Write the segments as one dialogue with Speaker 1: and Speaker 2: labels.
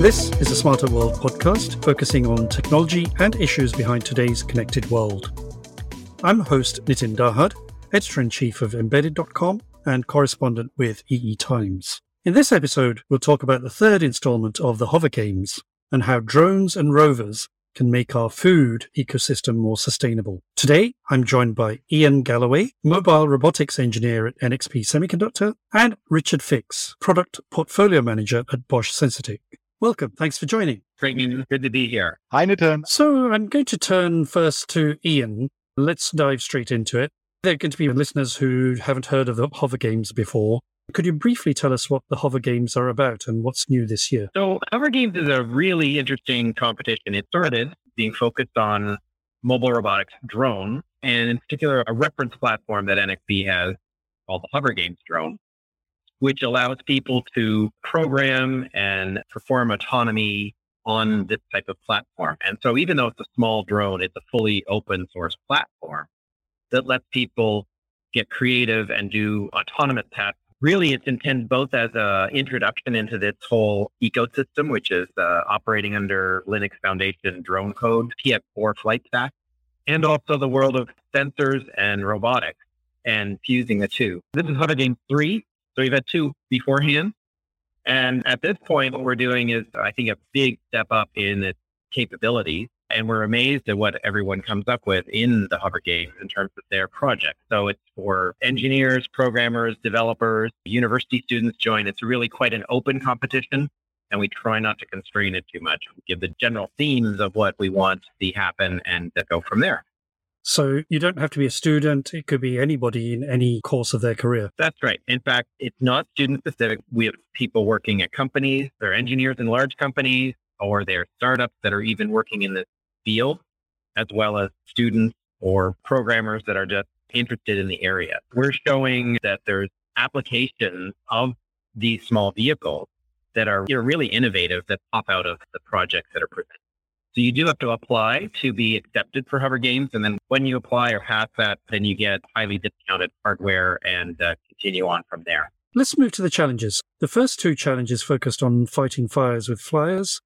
Speaker 1: This is a Smarter World podcast focusing on technology and issues behind today's connected world. I'm host Nitin Dahad, editor in chief of embedded.com and correspondent with EE Times. In this episode, we'll talk about the third installment of the Hover Games and how drones and rovers can make our food ecosystem more sustainable. Today, I'm joined by Ian Galloway, mobile robotics engineer at NXP Semiconductor, and Richard Fix, product portfolio manager at Bosch Sensortec. Welcome. Thanks for joining.
Speaker 2: Great. Good to be here.
Speaker 3: Hi, Nitin.
Speaker 1: So I'm going to turn first to Ian. Let's dive straight into it. There are going to be listeners who haven't heard of the Hover Games before. Could you briefly tell us what the Hover Games are about and what's new this year?
Speaker 2: So, Hover Games is a really interesting competition. It started being focused on mobile robotics drone, and in particular, a reference platform that NXP has called the Hover Games drone, which allows people to program and perform autonomy on this type of platform. And so, even though it's a small drone, it's a fully open source platform that lets people get creative and do autonomous tasks really it's intended both as an introduction into this whole ecosystem, which is uh, operating under Linux Foundation drone code, PX4 flight stack, and also the world of sensors and robotics and fusing the two. This is Hover Game 3. So we've had two beforehand. And at this point, what we're doing is, I think, a big step up in its capabilities and we're amazed at what everyone comes up with in the Hover Games in terms of their project. So it's for engineers, programmers, developers, university students join. It's really quite an open competition, and we try not to constrain it too much. We give the general themes of what we want to see happen and go from there.
Speaker 1: So you don't have to be a student. It could be anybody in any course of their career.
Speaker 2: That's right. In fact, it's not student specific. We have people working at companies. They're engineers in large companies or they're startups that are even working in this field, as well as students or programmers that are just interested in the area. We're showing that there's applications of these small vehicles that are you know, really innovative that pop out of the projects that are presented. So you do have to apply to be accepted for Hover Games. And then when you apply or pass that, then you get highly discounted hardware and uh, continue on from there.
Speaker 1: Let's move to the challenges. The first two challenges focused on fighting fires with flyers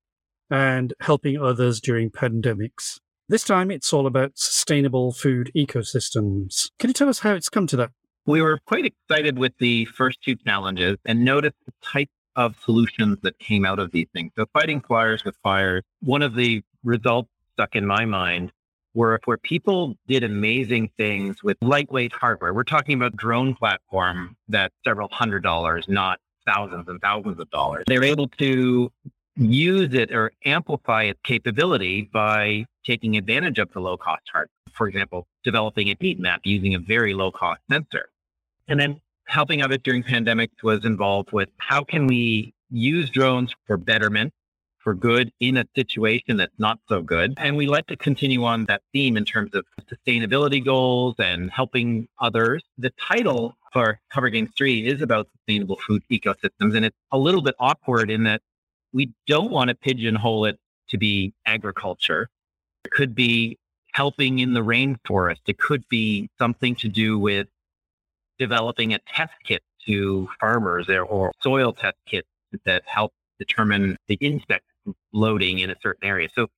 Speaker 1: and helping others during pandemics. This time it's all about sustainable food ecosystems. Can you tell us how it's come to that?
Speaker 2: We were quite excited with the first two challenges and noticed the type of solutions that came out of these things. So fighting fires with fires, one of the results stuck in my mind were where people did amazing things with lightweight hardware. We're talking about drone platform that's several hundred dollars, not thousands and thousands of dollars. They're able to use it or amplify its capability by taking advantage of the low cost hardware. For example, developing a heat map using a very low cost sensor. And then helping others during pandemics was involved with how can we use drones for betterment, for good in a situation that's not so good. And we like to continue on that theme in terms of sustainability goals and helping others. The title for Hover Games 3 is about sustainable food ecosystems. And it's a little bit awkward in that we don't want to pigeonhole it to be agriculture. It could be helping in the rainforest. It could be something to do with developing a test kit to farmers or soil test kits that help determine the insect loading in a certain area. So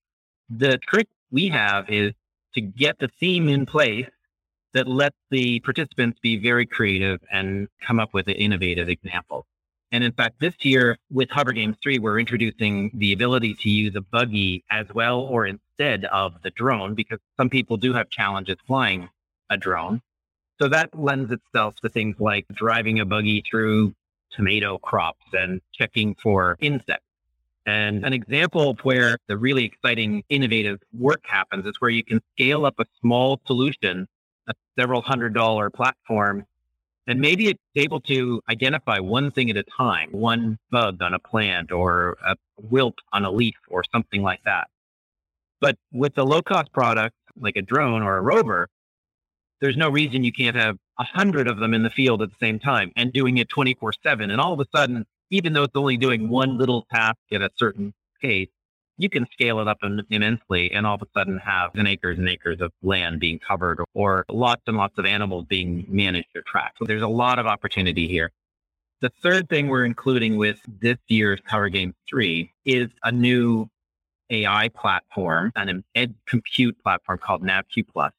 Speaker 2: the trick we have is to get the theme in place that lets the participants be very creative and come up with an innovative examples. And in fact, this year with Hover Games 3, we're introducing the ability to use a buggy as well or instead of the drone because some people do have challenges flying a drone. So that lends itself to things like driving a buggy through tomato crops and checking for insects. And an example where the really exciting, innovative work happens is where you can scale up a small solution, a several hundred dollar platform and maybe it's able to identify one thing at a time, one bug on a plant or a wilt on a leaf or something like that. But with a low cost product like a drone or a rover, there's no reason you can't have a hundred of them in the field at the same time and doing it 24 seven. And all of a sudden, even though it's only doing one little task at a certain pace, you can scale it up immensely and all of a sudden have an acres and acres of land being covered or lots and lots of animals being managed or tracked. So there's a lot of opportunity here. The third thing we're including with this year's Hover Game 3 is a new AI platform and an edge compute platform called NavQ Plus.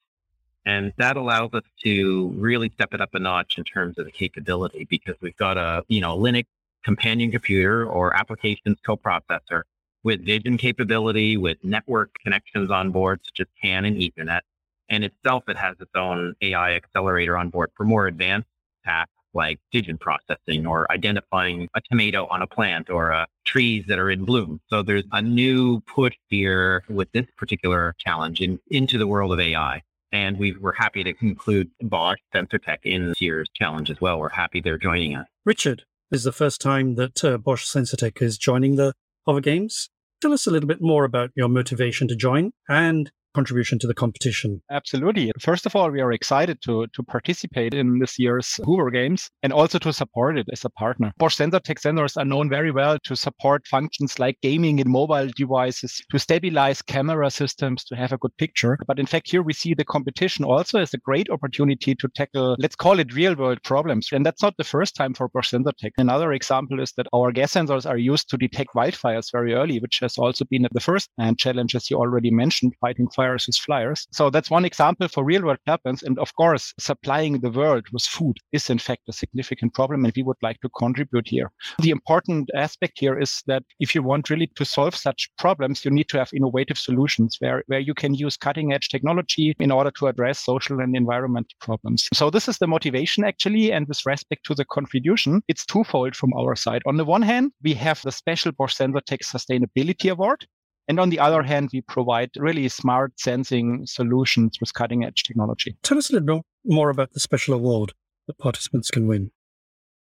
Speaker 2: And that allows us to really step it up a notch in terms of the capability because we've got a, you know, Linux companion computer or applications coprocessor with vision capability, with network connections on board, such as CAN and Ethernet. And itself, it has its own AI accelerator on board for more advanced tasks like vision processing or identifying a tomato on a plant or uh, trees that are in bloom. So there's a new push here with this particular challenge in, into the world of AI. And we were happy to include Bosch Sensortec in this year's challenge as well. We're happy they're joining us.
Speaker 1: Richard, this is the first time that uh, Bosch Sensortec is joining the Hover Games. Tell us a little bit more about your motivation to join and contribution to the competition?
Speaker 3: Absolutely. First of all, we are excited to, to participate in this year's Hover Games and also to support it as a partner. Bosch Sensortec sensors are known very well to support functions like gaming in mobile devices, to stabilize camera systems, to have a good picture. But in fact, here we see the competition also as a great opportunity to tackle, let's call it real world problems. And that's not the first time for Bosch Sensortec. Another example is that our gas sensors are used to detect wildfires very early, which has also been the first challenge, as you already mentioned, fighting versus flyers. So that's one example for real world problems. And of course, supplying the world with food is in fact a significant problem. And we would like to contribute here. The important aspect here is that if you want really to solve such problems, you need to have innovative solutions where, where you can use cutting edge technology in order to address social and environmental problems. So this is the motivation actually. And with respect to the contribution, it's twofold from our side. On the one hand, we have the special Bosch Sensortec Sustainability Award, and on the other hand, we provide really smart sensing solutions with cutting edge technology.
Speaker 1: Tell us a little more about the special award that participants can win.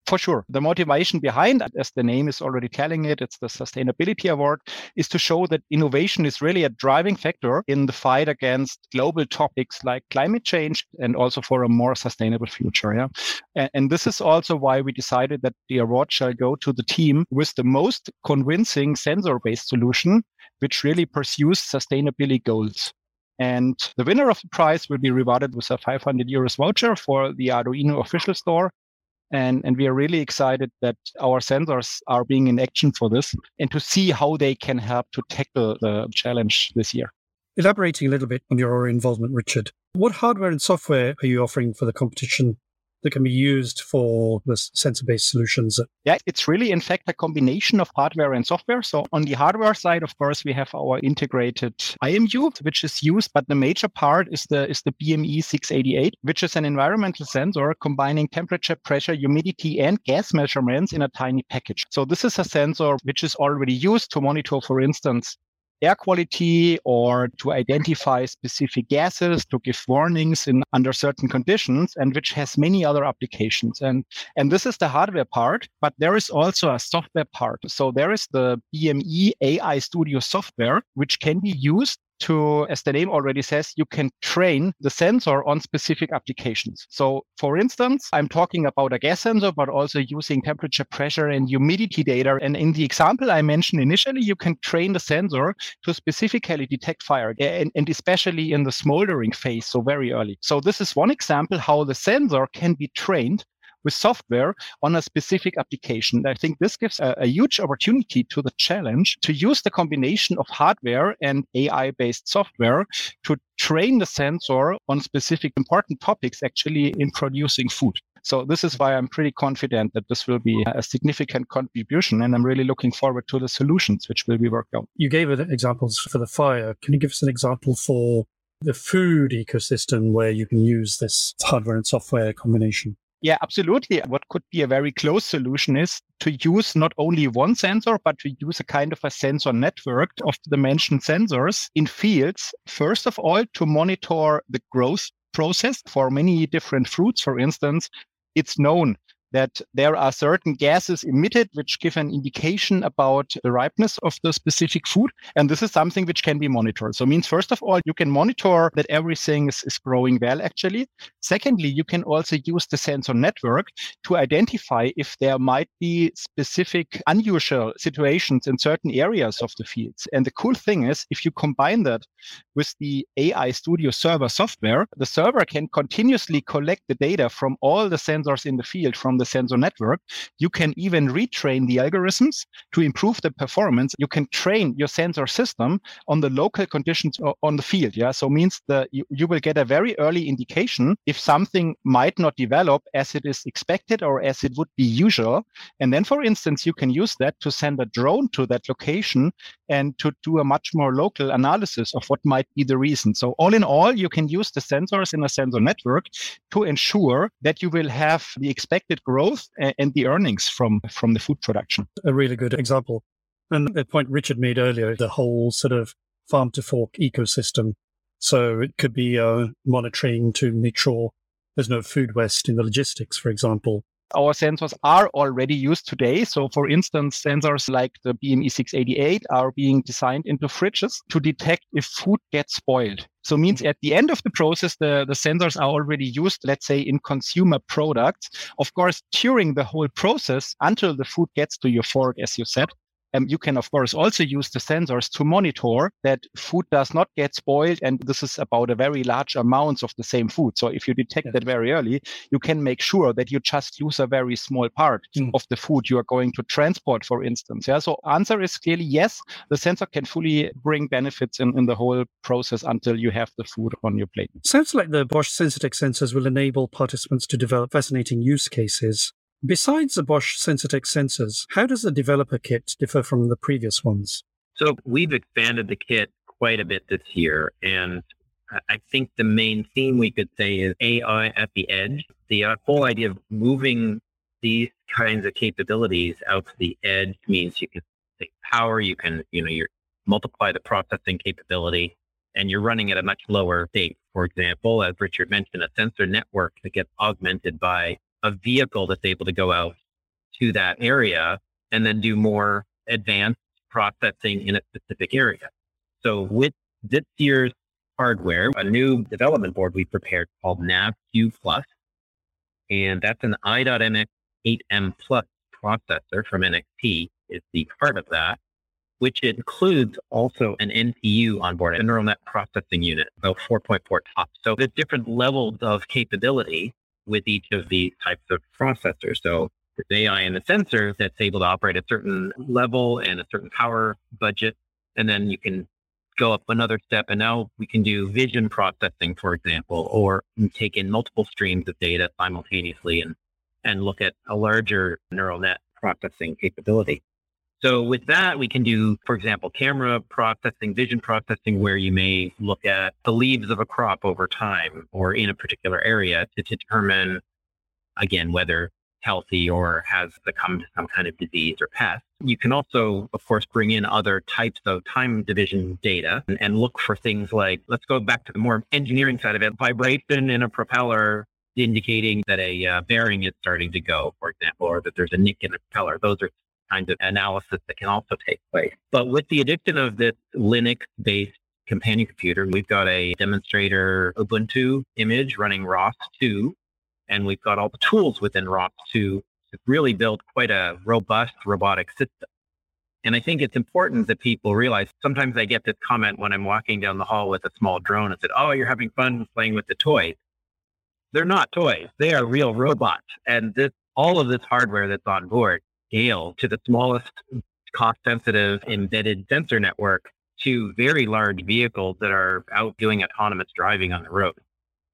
Speaker 3: For sure. The motivation behind, as the name is already telling it, it's the Sustainability Award, is to show that innovation is really a driving factor in the fight against global topics like climate change and also for a more sustainable future. Yeah. And, and this is also why we decided that the award shall go to the team with the most convincing sensor based solution, which really pursues sustainability goals. And the winner of the prize will be rewarded with a 500 euros voucher for the Arduino official store and, and we are really excited that our sensors are being in action for this and to see how they can help to tackle the challenge this year.
Speaker 1: Elaborating a little bit on your involvement, Richard, what hardware and software are you offering for the competition that can be used for the sensor-based solutions?
Speaker 3: Yeah, it's really in fact a combination of hardware and software. So on the hardware side, of course, we have our integrated IMU, which is used, but the major part is the is the BME 688, which is an environmental sensor combining temperature, pressure, humidity, and gas measurements in a tiny package. So this is a sensor which is already used to monitor, for instance, air quality or to identify specific gases, to give warnings in under certain conditions, and which has many other applications. And, and this is the hardware part, but there is also a software part. So there is the BME AI Studio software, which can be used to, as the name already says, you can train the sensor on specific applications. So for instance, I'm talking about a gas sensor, but also using temperature, pressure and humidity data. And in the example I mentioned initially, you can train the sensor to specifically detect fire and, and especially in the smoldering phase. So very early. So this is one example how the sensor can be trained with software on a specific application. I think this gives a, a huge opportunity to the challenge to use the combination of hardware and AI based software to train the sensor on specific important topics actually in producing food. So this is why I'm pretty confident that this will be a significant contribution. And I'm really looking forward to the solutions which will be worked out.
Speaker 1: You gave examples for the fire. Can you give us an example for the food ecosystem where you can use this hardware and software combination?
Speaker 3: Yeah, absolutely. What could be a very close solution is to use not only one sensor, but to use a kind of a sensor network of the mentioned sensors in fields. First of all, to monitor the growth process for many different fruits. For instance, it's known that there are certain gases emitted which give an indication about the ripeness of the specific food. And this is something which can be monitored. So means first of all, you can monitor that everything is, is growing well actually. Secondly, you can also use the sensor network to identify if there might be specific unusual situations in certain areas of the fields. And the cool thing is if you combine that with the AI Studio server software, the server can continuously collect the data from all the sensors in the field, from the sensor network, you can even retrain the algorithms to improve the performance. You can train your sensor system on the local conditions on the field. Yeah. So means that you, you will get a very early indication if something might not develop as it is expected or as it would be usual. And then, for instance, you can use that to send a drone to that location and to do a much more local analysis of what might be the reason. So all in all, you can use the sensors in a sensor network to ensure that you will have the expected growth and the earnings from, from the food production.
Speaker 1: A really good example. And the point Richard made earlier, the whole sort of farm to fork ecosystem. So it could be uh, monitoring to make sure there's no food waste in the logistics, for example.
Speaker 3: Our sensors are already used today. So, for instance, sensors like the BME 688 are being designed into fridges to detect if food gets spoiled. So means at the end of the process, the, the sensors are already used, let's say, in consumer products. Of course, during the whole process, until the food gets to your fork, as you said, um, you can, of course, also use the sensors to monitor that food does not get spoiled. And this is about a very large amounts of the same food. So if you detect that very early, you can make sure that you just use a very small part mm. of the food you are going to transport, for instance. Yeah. So answer is clearly yes, the sensor can fully bring benefits in, in the whole process until you have the food on your plate.
Speaker 1: Sounds like the Bosch Sensortec sensors will enable participants to develop fascinating use cases Besides the Bosch Sensortec sensors, how does the developer kit differ from the previous ones?
Speaker 2: So we've expanded the kit quite a bit this year. And I think the main theme we could say is AI at the edge. The uh, whole idea of moving these kinds of capabilities out to the edge means you can take power, you can, you know, you multiply the processing capability, and you're running at a much lower state. For example, as Richard mentioned, a sensor network that gets augmented by a vehicle that's able to go out to that area and then do more advanced processing in a specific area. So with this year's hardware, a new development board we prepared called NavQ Plus, and that's an i.MX 8M Plus processor from NXP is the part of that, which includes also an NPU on board, a neural net processing unit, about 4.4 TOPS. So there's different levels of capability with each of these types of processors. So the AI and the sensor that's able to operate a certain level and a certain power budget. And then you can go up another step and now we can do vision processing, for example, or take in multiple streams of data simultaneously and, and look at a larger neural net processing capability. So with that, we can do, for example, camera processing, vision processing, where you may look at the leaves of a crop over time or in a particular area to determine, again, whether healthy or has succumbed to some kind of disease or pest. You can also, of course, bring in other types of time division data and, and look for things like, let's go back to the more engineering side of it, vibration in a propeller indicating that a uh, bearing is starting to go, for example, or that there's a nick in a propeller. Those are kinds of analysis that can also take place. But with the addition of this Linux based companion computer, we've got a demonstrator Ubuntu image running ROS 2, and we've got all the tools within ROS 2 to really build quite a robust robotic system. And I think it's important that people realize sometimes I get this comment when I'm walking down the hall with a small drone and said, Oh, you're having fun playing with the toys. They're not toys. They are real robots. And this, all of this hardware that's on board scale to the smallest cost sensitive embedded sensor network to very large vehicles that are out doing autonomous driving on the road.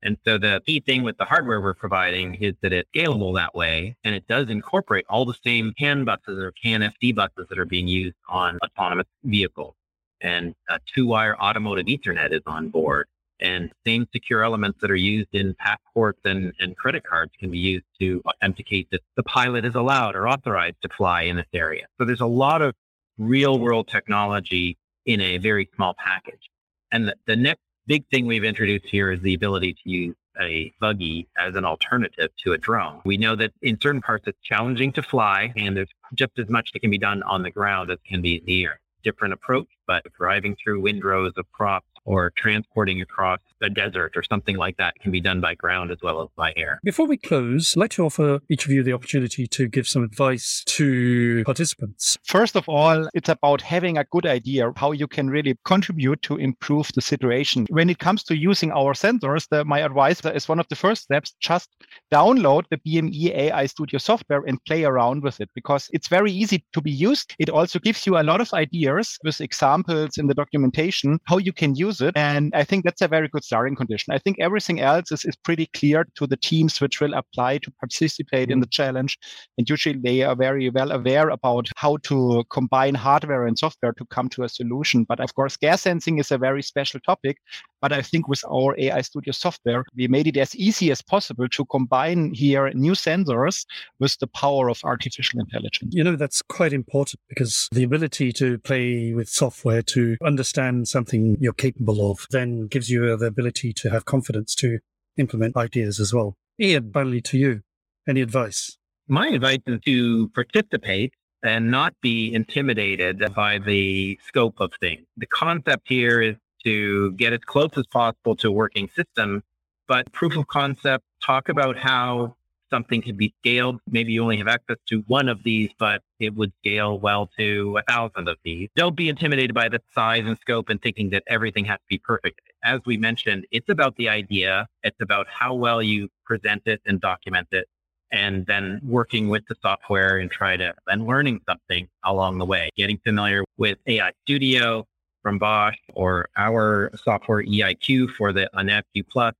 Speaker 2: And so the key thing with the hardware we're providing is that it's scalable that way. And it does incorporate all the same CAN buses or CAN FD buses that are being used on autonomous vehicles. And a two wire automotive ethernet is on board and same secure elements that are used in passports and, and credit cards can be used to authenticate that the pilot is allowed or authorized to fly in this area. So there's a lot of real world technology in a very small package. And the, the next big thing we've introduced here is the ability to use a buggy as an alternative to a drone. We know that in certain parts it's challenging to fly and there's just as much that can be done on the ground as can be in the air. Different approach, but driving through windrows of crops or transporting across a desert or something like that can be done by ground as well as by air.
Speaker 1: Before we close, I'd like to offer each of you the opportunity to give some advice to participants.
Speaker 3: First of all, it's about having a good idea how you can really contribute to improve the situation. When it comes to using our sensors, the, my advice is one of the first steps, just download the BME AI Studio software and play around with it because it's very easy to be used. It also gives you a lot of ideas with examples in the documentation how you can use it. And I think that's a very good starting condition. I think everything else is, is pretty clear to the teams which will apply to participate in mm-hmm. the challenge. And usually they are very well aware about how to combine hardware and software to come to a solution. But of course, gas sensing is a very special topic. But I think with our AI Studio software, we made it as easy as possible to combine here new sensors with the power of artificial intelligence.
Speaker 1: You know, that's quite important because the ability to play with software to understand something you're capable of then gives you the ability to have confidence to implement ideas as well. Ian, finally to you. Any advice?
Speaker 2: My advice is to participate and not be intimidated by the scope of things. The concept here is to get as close as possible to a working system, but proof of concept, talk about how something can be scaled. Maybe you only have access to one of these, but it would scale well to a thousand of these. Don't be intimidated by the size and scope and thinking that everything has to be perfect. As we mentioned, it's about the idea. It's about how well you present it and document it and then working with the software and try to and learning something along the way, getting familiar with AI Studio from Bosch or our software EIQ for the NavQ Plus.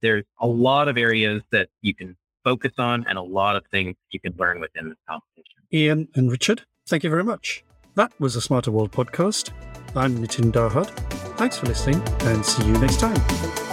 Speaker 2: There's a lot of areas that you can focus on and a lot of things you can learn within this competition.
Speaker 1: Ian and Richard, thank you very much. That was a Smarter World podcast. I'm Nitin Dahad. Thanks for listening and see you next time.